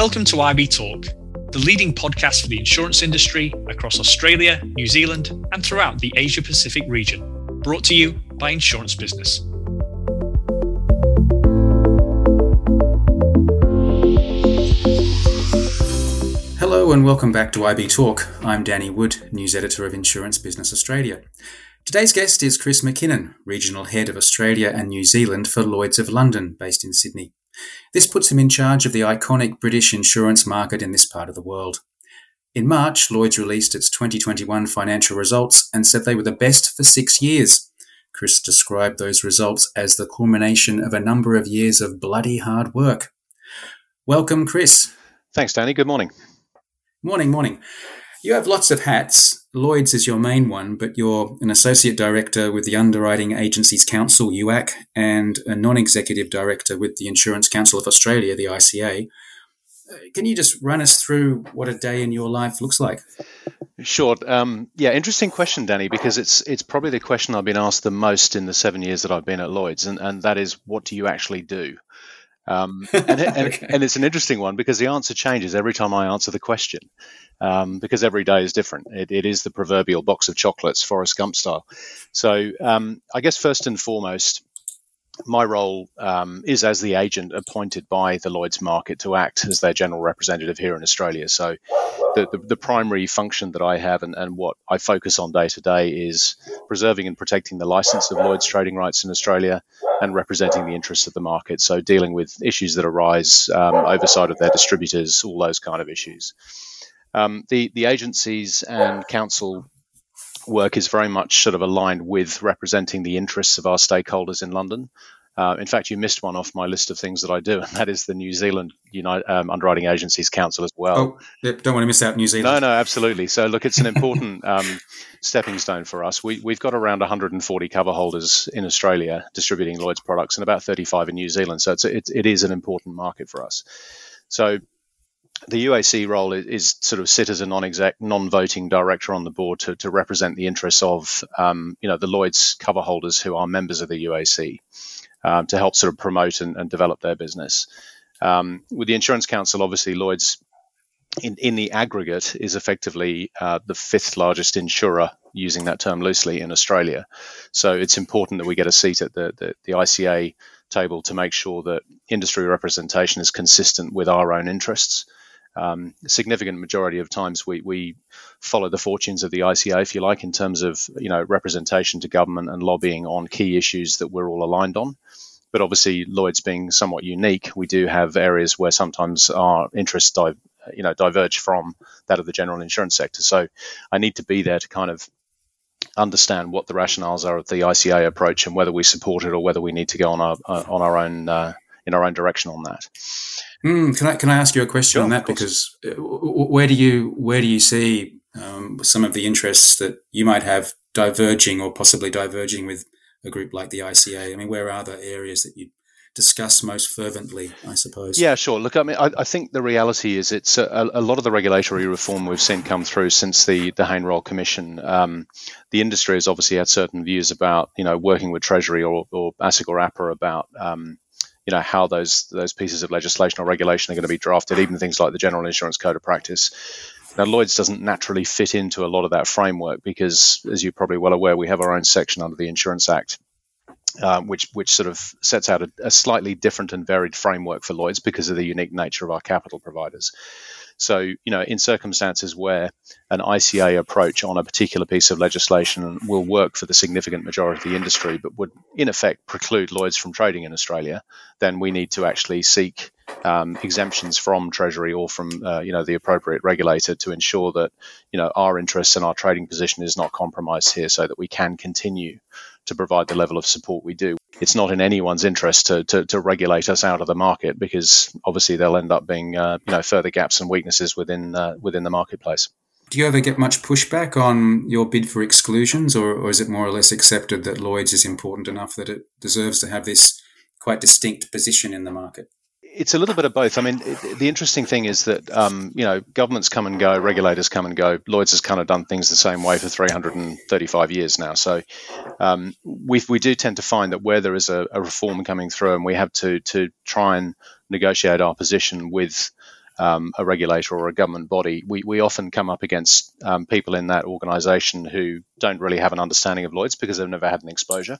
Welcome to IB Talk, the leading podcast for the insurance industry across Australia, New Zealand, and throughout the Asia Pacific region. Brought to you by Insurance Business. Hello and welcome back to IB Talk. I'm Danny Wood, news editor of Insurance Business Australia. Today's guest is Chris Mackinnon, Regional Head of Australia and New Zealand for Lloyd's of London, based in Sydney. This puts him in charge of the iconic British insurance market in this part of the world. In March, Lloyd's released its 2021 financial results and said they were the best for six years. Chris described those results as the culmination of a number of years of bloody hard work. Welcome, Chris. Thanks, Danny. Good morning. Morning, morning. You have lots of hats. Lloyd's is your main one, but you're an associate director with the Underwriting Agencies Council, UAC, and a non executive director with the Insurance Council of Australia, the ICA. Uh, can you just run us through what a day in your life looks like? Sure. Um, yeah, interesting question, Danny, because it's it's probably the question I've been asked the most in the seven years that I've been at Lloyd's, and, and that is, what do you actually do? Um, and, and, okay. and, it's an interesting one because the answer changes every time I answer the question um, because every day is different. It, it is the proverbial box of chocolates, Forrest Gump style. So um, I guess first and foremost, my role um, is as the agent appointed by the Lloyd's market to act as their general representative here in Australia. So, the, the, the primary function that I have and, and, what I focus on day to day is preserving and protecting the license of Lloyd's trading rights in Australia and representing the interests of the market. So, dealing with issues that arise, um, oversight of their distributors, all those kind of issues. Um, the the agencies and council work is very much sort of aligned with representing the interests of our stakeholders in London. Uh, in fact, you missed one off my list of things that I do, and that is the New Zealand United, um, Underwriting Agencies Council as well. Oh, don't want to miss out New Zealand. No, no, absolutely. So, look, it's an important um, stepping stone for us. We, have got around 140 cover holders in Australia distributing Lloyd's products, and about 35 in New Zealand. So, it's, it, it is an important market for us. So, the UAC role is, is, sort of sit as a non-exec, non-voting director on the board to, to represent the interests of, um, you know, the Lloyd's cover holders who are members of the UAC um, to help sort of promote and, and develop their business. Um, with the Insurance Council, obviously Lloyd's in, in the aggregate is effectively uh, the fifth largest insurer, using that term loosely, in Australia. So it's important that we get a seat at the, the, the ICA table to make sure that industry representation is consistent with our own interests um, significant majority of times we, we follow the fortunes of the ICA, if you like, in terms of you know representation to government and lobbying on key issues that we're all aligned on. But obviously, Lloyd's being somewhat unique, we do have areas where sometimes our interests di- you know diverge from that of the general insurance sector. So I need to be there to kind of understand what the rationales are of the ICA approach and whether we support it or whether we need to go on our uh, on our own uh, in our own direction on that. Mm, can I can I ask you a question sure, on that? Because uh, where do you where do you see um, some of the interests that you might have diverging or possibly diverging with a group like the ICA? I mean, where are the areas that you discuss most fervently? I suppose. Yeah, sure. Look, I mean, I, I think the reality is it's a, a, lot of the regulatory reform we've seen come through since the the Hayne Royal Commission. Um, the industry has obviously had certain views about you know working with Treasury or, or ASIC or APRA about um, you know how those those pieces of legislation or regulation are going to be drafted, even things like the General Insurance Code of Practice. Now, Lloyd's doesn't naturally fit into a lot of that framework because, as you're probably well aware, we have our own section under the Insurance Act, um, which which sort of sets out a, a, slightly different and varied framework for Lloyd's because of the unique nature of our capital providers. So, you know, in circumstances where an ICA approach on a particular piece of legislation will work for the significant majority of the industry, but would in effect preclude Lloyd's from trading in Australia, then we need to actually seek um, exemptions from Treasury or from uh, you know the appropriate regulator to ensure that you know our interests and our trading position is not compromised here, so that we can continue to provide the level of support we do. It's not in anyone's interest to, to, to regulate us out of the market because obviously there'll end up being uh, you know further gaps and weaknesses within uh, within the marketplace. Do you ever get much pushback on your bid for exclusions, or, or is it more or less accepted that Lloyd's is important enough that it deserves to have this quite distinct position in the market? It's a little bit of both. I mean, the interesting thing is that um, you know governments come and go, regulators come and go. Lloyd's has kind of done things the same way for 335 years now. So um, we we do tend to find that where there is a, a, reform coming through, and we have to to try and negotiate our position with um, a regulator or a government body, we, we often come up against um, people in that organisation who don't really have an understanding of Lloyd's because they've never had an exposure.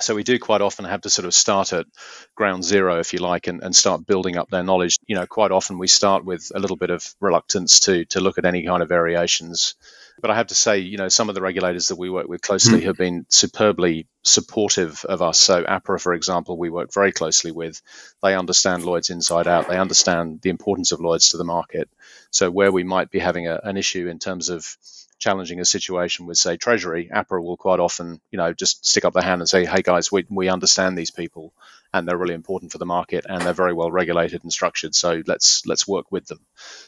So we do quite often have to sort of start at ground zero, if you like, and, and start building up their knowledge. You know, quite often we start with a little bit of reluctance to to look at any kind of variations but I have to say, you know, some of the regulators that we work with closely mm. have been superbly supportive of us. So APRA, for example, we work very closely with. They understand Lloyd's inside out. They understand the importance of Lloyd's to the market. So where we might be having a, an issue in terms of challenging a situation with, say, Treasury, APRA will quite often, you know, just stick up their hand and say, "Hey guys, we we understand these people, and they're really important for the market, and they're very well regulated and structured. So let's let's work with them."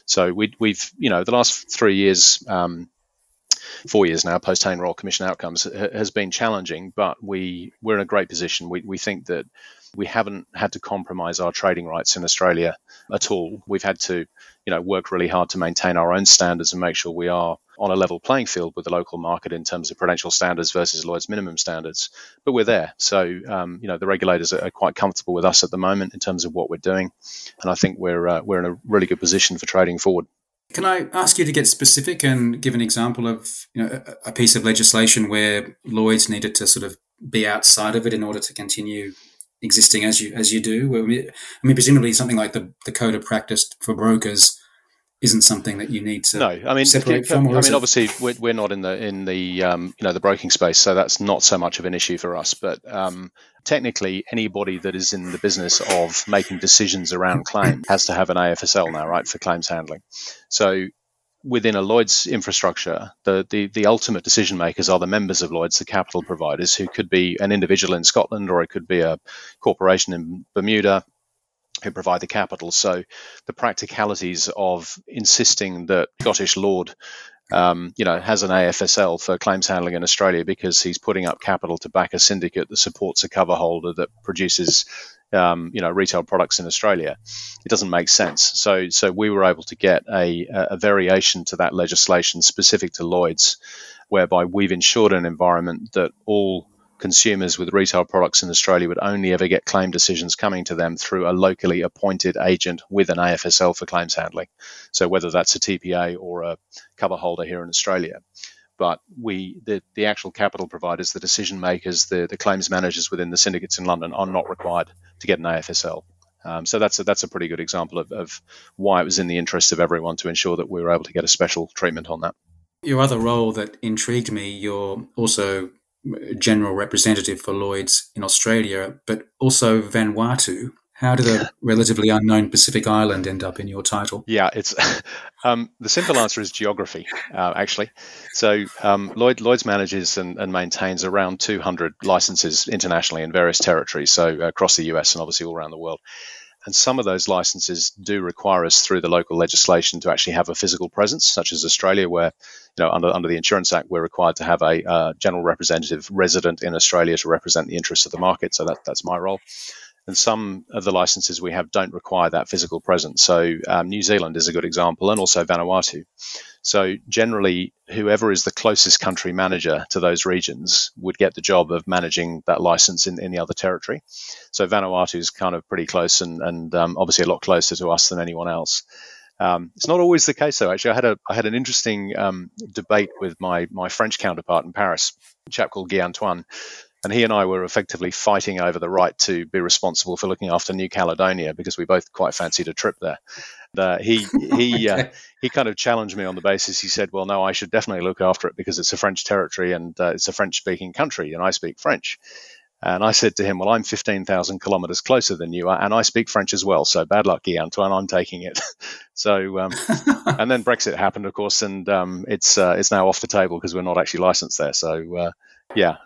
So we, we've, you know, the last three years. Um, four years now post Hayne Royal Commission outcomes has been challenging, but we we're in a great position. We we think that we haven't had to compromise our trading rights in Australia at all. We've had to, you know, work really hard to maintain our own standards and make sure we are on a level playing field with the local market in terms of prudential standards versus Lloyd's minimum standards. But we're there, so um, you know the regulators are quite comfortable with us at the moment in terms of what we're doing, and I think we're uh, we're in a really good position for trading forward. Can I ask you to get specific and give an example of you know, a piece of legislation where Lloyd's needed to sort of be outside of it in order to continue existing as you as you do? I mean, presumably something like the, the code of practice for brokers isn't something that you need to no i mean separate from, i mean obviously we're, we're not in the in the um, you know the broking space so that's not so much of an issue for us. But um, technically anybody that is in the business of making decisions around claim has to have an afsl now right for claims handling. So within a lloyd's infrastructure the, the the ultimate decision makers are the members of lloyd's the capital providers who could be an individual in scotland or it could be a corporation in bermuda who provide the capital. So the practicalities of insisting that Scottish Lord, um, you know, has an AFSL for claims handling in Australia because he's putting up capital to back a syndicate that supports a cover holder that produces, um, you know, retail products in Australia. It doesn't make sense. So, so we were able to get a, a variation to that legislation specific to Lloyd's, whereby we've ensured an environment that all consumers with retail products in Australia would only ever get claim decisions coming to them through a locally appointed agent with an AFSL for claims handling. So whether that's a TPA or a cover holder here in Australia. But we, the, the actual capital providers, the decision makers, the, the claims managers within the syndicates in London are not required to get an AFSL. Um, so that's a, that's a pretty good example of, of why it was in the interest of everyone to ensure that we were able to get a special treatment on that. Your other role that intrigued me, you're also general representative for Lloyd's in Australia, but also Vanuatu. How did a relatively unknown Pacific island end up in your title? Yeah, it's um, the simple answer is geography, uh, actually. So um, Lloyd, Lloyd's manages and, and, maintains around 200 licenses internationally in various territories, so across the US and obviously all around the world. And some of those licenses do require us through the local legislation to actually have a physical presence, such as Australia, where you know under under the Insurance Act we're required to have a uh, general representative resident in Australia to represent the interests of the market. So that that's my role and some of the licenses we have don't require that physical presence. So um, New Zealand is a good example, and also Vanuatu. So generally, whoever is the closest country manager to those regions would get the job of managing that license in, in the other territory. So Vanuatu is kind of pretty close, and, and um, obviously a lot closer to us than anyone else. Um, it's not always the case, though. Actually, I had a I had an interesting um, debate with my my French counterpart in Paris, a chap called Guy Antoine, and he and I were effectively fighting over the right to be responsible for looking after New Caledonia because we both quite fancied a trip there. And, uh, he he uh, okay. uh, he kind of challenged me on the basis. He said, "Well, no, I should definitely look after it because it's a French territory and uh, it's a French-speaking country, and I speak French." And I said to him, "Well, I'm 15,000 kilometers closer than you are, and I speak French as well. So bad luck, Antoine. I'm taking it." so, um, and then Brexit happened, of course, and um, it's uh, it's now off the table because we're not actually licensed there. So, uh, yeah,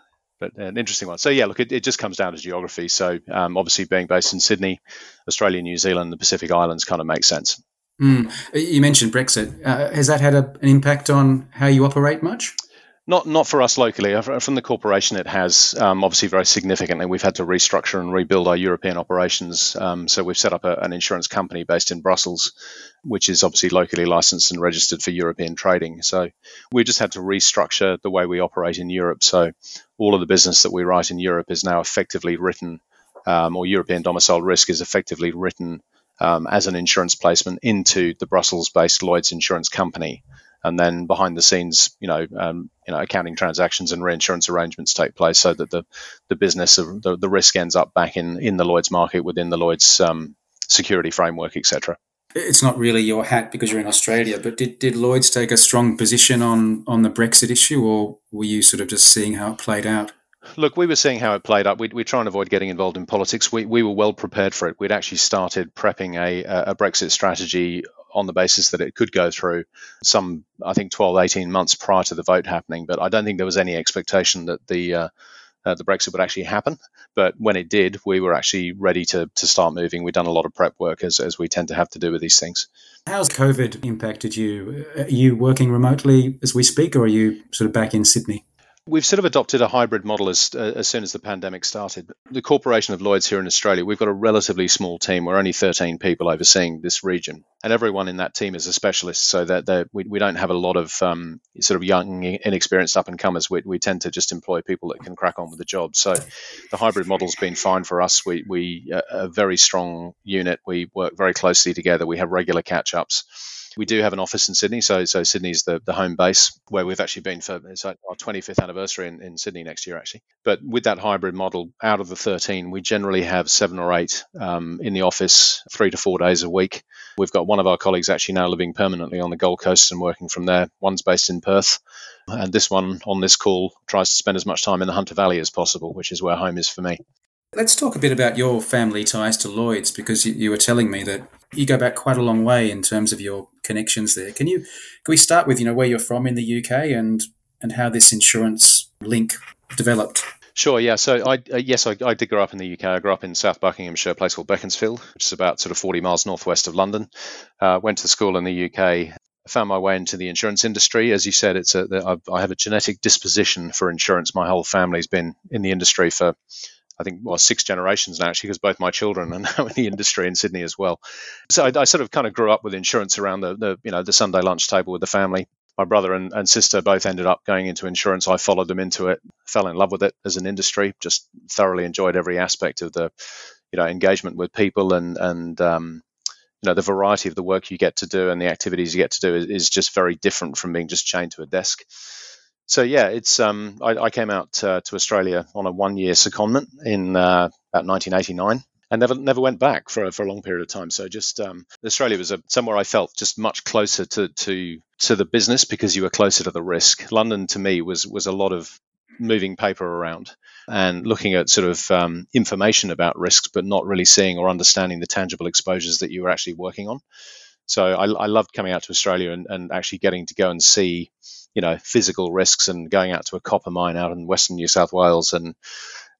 but an interesting one. So yeah, look, it, it just comes down to geography. So um, obviously, being based in Sydney, Australia, New Zealand, the Pacific Islands kind of makes sense. Mm. You mentioned Brexit. Uh, has that had a, an impact on how you operate much? Not not for us locally. Uh, from the corporation, it has um, obviously very significantly. We've had to restructure and rebuild our European operations. Um, so we've set up a, an insurance company based in Brussels, which is obviously locally licensed and registered for European trading. So we just had to restructure the way we operate in Europe. So all of the business that we write in Europe is now effectively written, um, or European domiciled risk is effectively written um, as an insurance placement into the Brussels-based Lloyd's Insurance Company, and then behind the scenes, you know, um, you know, accounting transactions and reinsurance arrangements take place, so that the the business of the, the risk ends up back in in the Lloyd's market within the Lloyd's um, security framework, etc. It's not really your hat because you're in Australia, but did, did Lloyd's take a strong position on on the Brexit issue, or were you sort of just seeing how it played out? Look, we were seeing how it played out. We, we try and avoid getting involved in politics. We, we were well prepared for it. We'd actually started prepping a, a Brexit strategy on the basis that it could go through some, I think, 12, 18 months prior to the vote happening. But I don't think there was any expectation that the uh, uh, the Brexit would actually happen. But when it did, we were actually ready to, to start moving. We'd done a lot of prep work, as, as we tend to have to do with these things. How's COVID impacted you? Are you working remotely as we speak, or are you sort of back in Sydney? We've sort of adopted a hybrid model as, uh, as soon as the pandemic started. The Corporation of Lloyd's here in Australia, we've got a relatively small team. We're only 13 people overseeing this region, and everyone in that team is a specialist. So that we, we don't have a lot of um, sort of young, inexperienced up and comers. We, we tend to just employ people that can crack on with the job. So the hybrid model's been fine for us. We we uh, a very strong unit. We work very closely together. We have regular catch ups we do have an office in Sydney, so so Sydney's the, the home base where we've actually been for it's our 25th anniversary in, in Sydney next year, actually. But with that hybrid model, out of the 13, we generally have seven or eight um, in the office, three to four days a week. We've got one of our colleagues actually now living permanently on the Gold Coast and working from there. One's based in Perth, and this one on this call tries to spend as much time in the Hunter Valley as possible, which is where home is for me. Let's talk a bit about your family ties to Lloyd's because you, you, were telling me that you go back quite a long way in terms of your connections there. Can you can we start with you know where you're from in the UK and and how this insurance link developed? Sure, yeah. So, I uh, yes, I, I, did grow up in the UK. I grew up in South Buckinghamshire, a place called Beaconsfield, which is about sort of 40 miles northwest of London. Uh, went to school in the UK. Found my way into the insurance industry. As you said, it's a, I have a genetic disposition for insurance. My whole family's been in the industry for I think, well, six generations now, actually, because both my children are now in the industry in Sydney as well. So I, I sort of kind of grew up with insurance around the, the, you know, the Sunday lunch table with the family. My brother and, and sister both ended up going into insurance. I followed them into it, fell in love with it as an industry, just thoroughly enjoyed every aspect of the, you know, engagement with people and, and, um, you know the variety of the work you get to do and the activities you get to do is, is just very different from being just chained to a desk so yeah, it's um, I, I came out uh, to Australia on a one-year secondment in uh, about 1989 and never never went back for a, for a long period of time. So just um, Australia was a, somewhere I felt just much closer to, to to the business because you were closer to the risk. London to me was was a lot of moving paper around and looking at sort of um, information about risks, but not really seeing or understanding the tangible exposures that you were actually working on. So I, I loved coming out to Australia and, and actually getting to go and see you know physical risks and going out to a copper mine out in western New South Wales and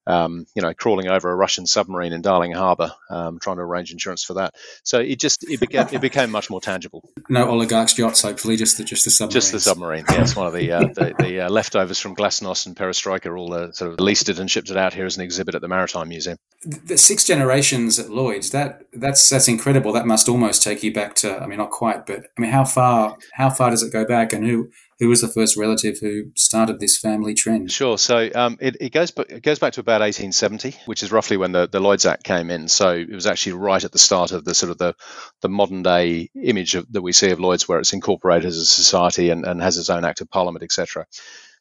um, you know crawling over a Russian submarine in Darling Harbour, um, trying to arrange insurance for that. So it just it became it became much more tangible. No oligarchs yachts, hopefully, just the just the submarine. Just the submarine. Yes, one of the uh, the, the uh, leftovers from Glasnost and Perestroika, all uh, sort of leased it and shipped it out here as an exhibit at the Maritime Museum. The six generations at Lloyd's that that's that's incredible. That must almost take you back to I mean not quite, but I mean how far how far does it go back, and who who was the first relative who started this family trend? Sure. So um, it, it, goes it goes back to about 1870, which is roughly when the, the Lloyd's Act came in. So it was actually right at the start of the sort of the, the modern day image of, that we see of Lloyd's, where it's incorporated as a society and, and has its own Act of Parliament, etc.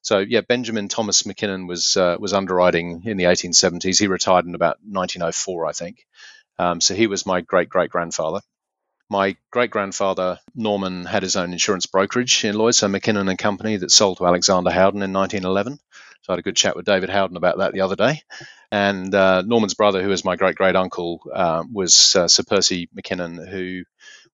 So yeah, Benjamin Thomas Mackinnon was uh, was underwriting in the 1870s. He retired in about 1904, I think. Um, so he was my great great grandfather. My great grandfather Norman had his own insurance brokerage in Lloyd's, so Mackinnon and Company, that sold to Alexander Howden in 1911. So I had a good chat with David Howden about that the other day. And uh, Norman's brother, who is my great great uncle, uh, was uh, Sir Percy Mackinnon, who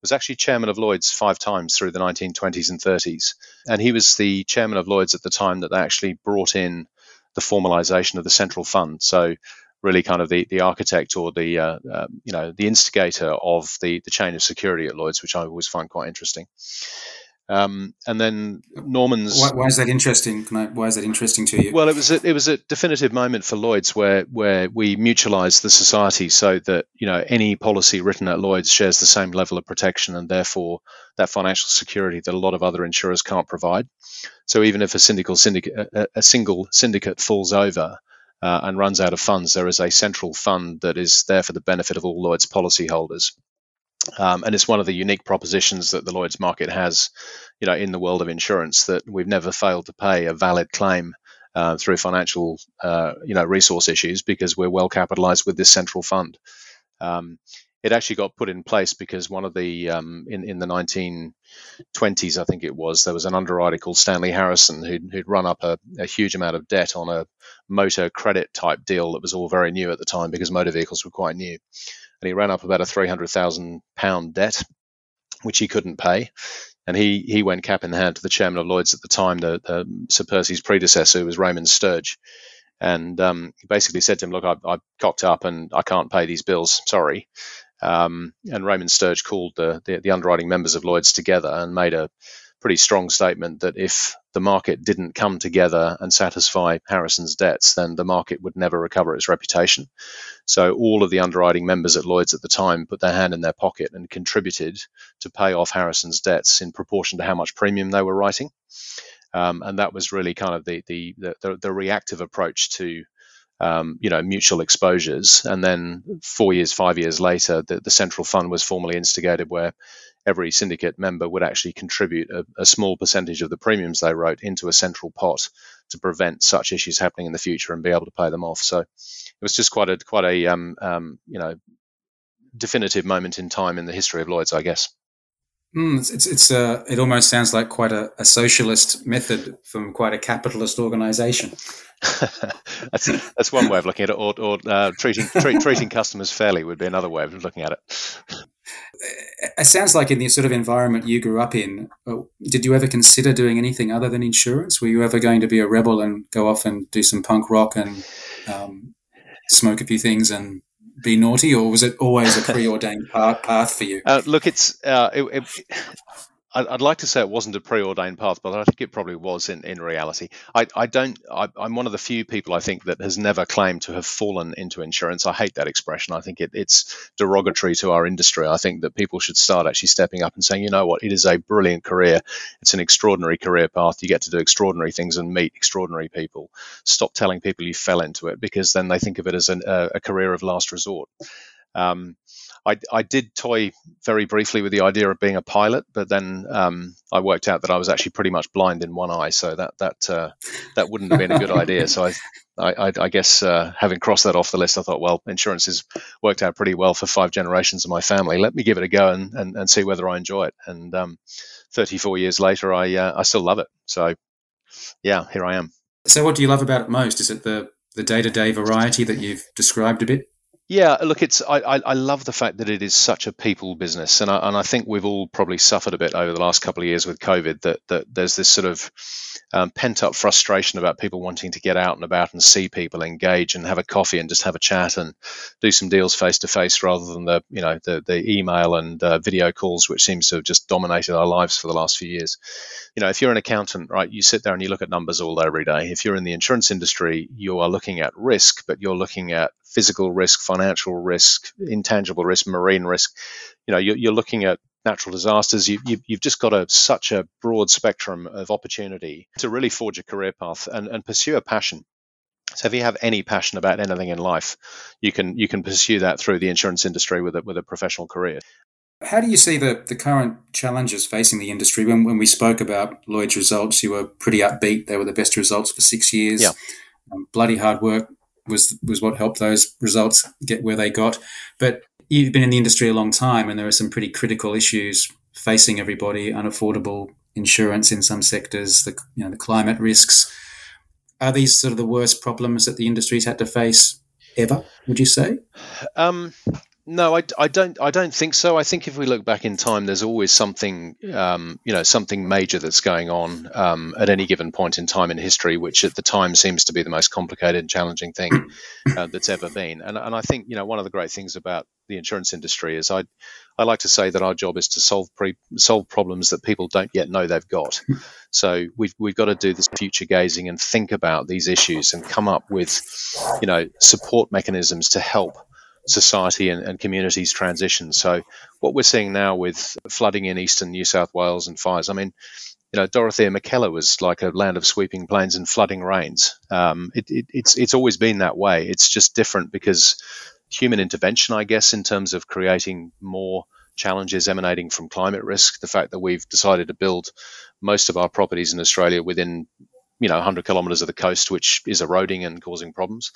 was actually chairman of Lloyd's five times through the 1920s and 30s. And he was the chairman of Lloyd's at the time that they actually brought in the formalization of the central fund. So really kind of the, the architect or the uh, uh, you know the instigator of the the chain of security at Lloyd's, which I always find quite interesting. Um, and then Norman's. Why, why is that interesting? I, why is that interesting to you? Well, it was a, it was a definitive moment for Lloyd's where where we mutualised the society so that you know any policy written at Lloyd's shares the same level of protection and therefore that financial security that a lot of other insurers can't provide. So even if a single syndicate a, a single syndicate falls over, uh, and runs out of funds, there is a central fund that is there for the benefit of all Lloyd's policyholders. Um, and it's one of the unique propositions that the Lloyd's market has, you know, in the world of insurance that we've never failed to pay a valid claim uh, through financial, uh, you know, resource issues because we're well capitalized with this central fund. Um, it actually got put in place because one of the um, in in the 1920s, I think it was, there was an underwriter called Stanley Harrison who'd, who'd run up a, a, huge amount of debt on a motor credit type deal that was all very new at the time because motor vehicles were quite new, and he ran up about a 300,000 pound debt, which he couldn't pay. And he, he went cap in hand to the chairman of Lloyd's at the time, the, the Sir Percy's predecessor, who was Raymond Sturge, and um, he basically said to him, "Look, I, I cocked up and I can't pay these bills. Sorry." Um, and Raymond Sturge called the, the, the underwriting members of Lloyd's together and made a pretty strong statement that if the market didn't come together and satisfy Harrison's debts, then the market would never recover its reputation. So all of the underwriting members at Lloyd's at the time put their hand in their pocket and contributed to pay off Harrison's debts in proportion to how much premium they were writing. Um, and that was really kind of the, the the, the reactive approach to um, you know, mutual exposures. And then four years, five years later, the, the, central fund was formally instigated where every syndicate member would actually contribute a, a, small percentage of the premiums they wrote into a central pot to prevent such issues happening in the future and be able to pay them off. So it was just quite a quite a um, um, you know definitive moment in time in the history of Lloyd's, I guess. Mm, it's it's, it's uh, it almost sounds like quite a, a socialist method from quite a capitalist organisation. that's that's one way of looking at it, or, or uh, treating treat, treating customers fairly would be another way of looking at it. It sounds like in the sort of environment you grew up in, uh, did you ever consider doing anything other than insurance? Were you ever going to be a rebel and go off and do some punk rock and um, smoke a few things and be naughty, or was it always a preordained path for you? Uh, look, it's uh, it, it, I'd like to say it wasn't a preordained path, but I think it probably was in, in reality. I, I don't. I, am one of the few people I think that has never claimed to have fallen into insurance. I hate that expression. I think it, it's derogatory to our industry. I think that people should start actually stepping up and saying, you know what, it is a brilliant career. It's an extraordinary career path. You get to do extraordinary things and meet extraordinary people. Stop telling people you fell into it because then they think of it as an, a, a career of last resort. Um, I, I did toy very briefly with the idea of being a pilot, but then um, I worked out that I was actually pretty much blind in one eye, so that that uh, that wouldn't have been a good idea. So I, I, I guess uh, having crossed that off the list, I thought, well, insurance has worked out pretty well for five generations of my family. Let me give it a go and, and, and see whether I enjoy it. And um, 34 years later, I uh, I still love it. So yeah, here I am. So what do you love about it most? Is it the the day to day variety that you've described a bit? Yeah, look, it's I, I, love the fact that it is such a people business, and I, and I think we've all probably suffered a bit over the last couple of years with COVID that that there's this sort of um, pent up frustration about people wanting to get out and about and see people, engage, and have a coffee and just have a chat and do some deals face to face rather than the you know the the email and uh, video calls, which seems to have just dominated our lives for the last few years. You know, if you're an accountant, right, you sit there and you look at numbers all day every day. If you're in the insurance industry, you are looking at risk, but you're looking at physical risk, financial risk, intangible risk, marine risk. You know, you're, you're looking at natural disasters. You, you, have just got a, such a broad spectrum of opportunity to really forge a career path and, and pursue a passion. So if you have any passion about anything in life, you can you can pursue that through the insurance industry with a, with a professional career. How do you see the, the current challenges facing the industry? When, when we spoke about Lloyd's results, you were pretty upbeat. They were the best results for six years. Yeah. Um, bloody hard work was was what helped those results get where they got. But you've been in the industry a long time, and there are some pretty critical issues facing everybody: unaffordable insurance in some sectors, the you know the climate risks. Are these sort of the worst problems that the industry's had to face ever? Would you say? Um, no, I, I, don't. I don't think so. I think if we look back in time, there's always something, um, you know, something major that's going on um, at any given point in time in history, which at the time seems to be the most complicated and challenging thing uh, that's ever been. And, and I think, you know, one of the great things about the insurance industry is I, I like to say that our job is to solve pre, solve problems that people don't yet know they've got. So we've we've got to do this future gazing and think about these issues and come up with, you know, support mechanisms to help society and, and, communities transition. So what we're seeing now with flooding in eastern New South Wales and fires, I mean, you know, Dorothea Mackellar was like a land of sweeping plains and flooding rains. Um, it, it, it's it's always been that way. It's just different because human intervention, I guess, in terms of creating more challenges emanating from climate risk, the fact that we've decided to build most of our properties in Australia within you know 100 kilometers of the coast which is eroding and causing problems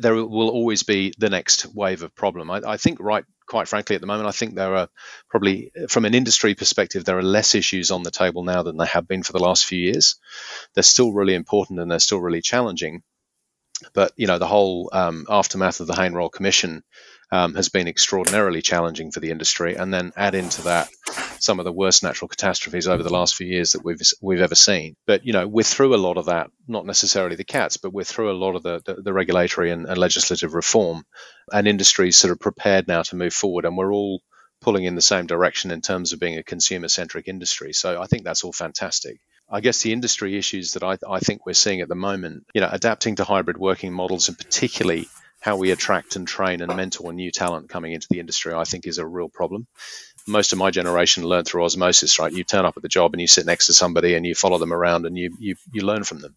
there will always be the next wave of problem. I, I, think right quite frankly at the moment i think there are probably from an industry perspective there are less issues on the table now than there have been for the last few years. They're still really important and they're still really challenging. But you know the whole um, aftermath of the Hayne Royal Commission um, has been extraordinarily challenging for the industry, and then add into that some of the worst natural catastrophes over the last few years that we've we've ever seen. But you know we're through a lot of that, not necessarily the cats, but we're through a lot of the the, the regulatory and, and legislative reform, and industry's sort of prepared now to move forward, and we're all pulling in the same direction in terms of being a consumer centric industry. So I think that's all fantastic. I guess the industry issues that I, I, think we're seeing at the moment, you know, adapting to hybrid working models and particularly how we attract and train and mentor new talent coming into the industry, I think is a real problem. Most of my generation learned through osmosis, right? You turn up at the job and you sit next to somebody and you follow them around and you you, you learn from them.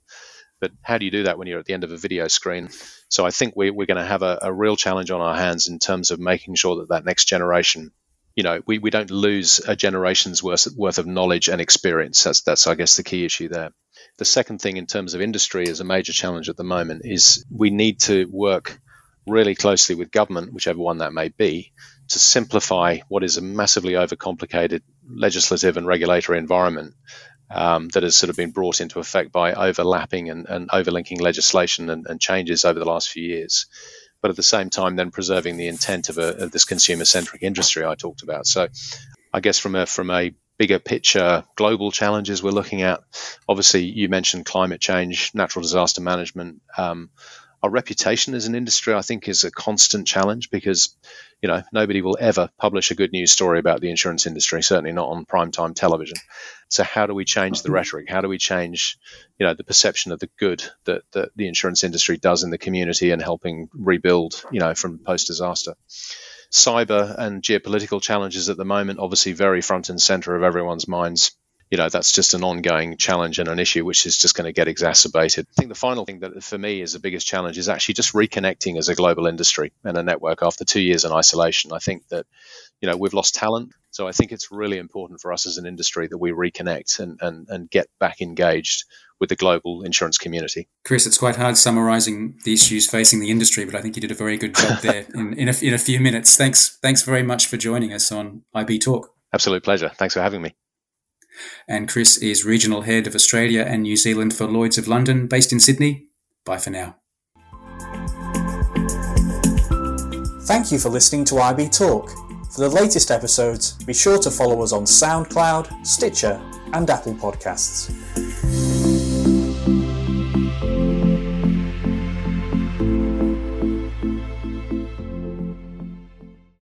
But how do you do that when you're at the end of a video screen? So I think we, we're going to have a, a real challenge on our hands in terms of making sure that that next generation you know, we, we don't lose a generation's worth, worth of knowledge and experience. That's, that's, I guess, the key issue there. The second thing in terms of industry is a major challenge at the moment is we need to work really closely with government, whichever one that may be, to simplify what is a massively overcomplicated legislative and regulatory environment um, that has sort of been brought into effect by overlapping and, and overlinking legislation and, and changes over the last few years but at the same time then preserving the intent of, a, of this consumer centric industry I talked about. So I guess from a from a bigger picture global challenges we're looking at, obviously you mentioned climate change, natural disaster management. Um, our reputation as an industry, I think, is a constant challenge because, you know, nobody will ever publish a good news story about the insurance industry, certainly not on primetime television. So how do we change the mm-hmm. rhetoric? How do we change, you know, the perception of the good that, that the insurance industry does in the community and helping rebuild, you know, from post disaster? Cyber and geopolitical challenges at the moment, obviously very front and center of everyone's minds you know that's just an ongoing challenge and an issue which is just going to get exacerbated. I think the final thing that for me is the biggest challenge is actually just reconnecting as a global industry and a network after two years in isolation. I think that you know we've lost talent, so I think it's really important for us as an industry that we reconnect and and, and get back engaged with the global insurance community. Chris, it's quite hard summarizing the issues facing the industry, but I think you did a very good job there in, in, a, in a few minutes. Thanks, thanks very much for joining us on IB Talk. Absolute pleasure. Thanks for having me. And Chris is Regional Head of Australia and New Zealand for Lloyd's of London, based in Sydney. Bye for now. Thank you for listening to IB Talk. For the latest episodes, be sure to follow us on SoundCloud, Stitcher, and Apple Podcasts.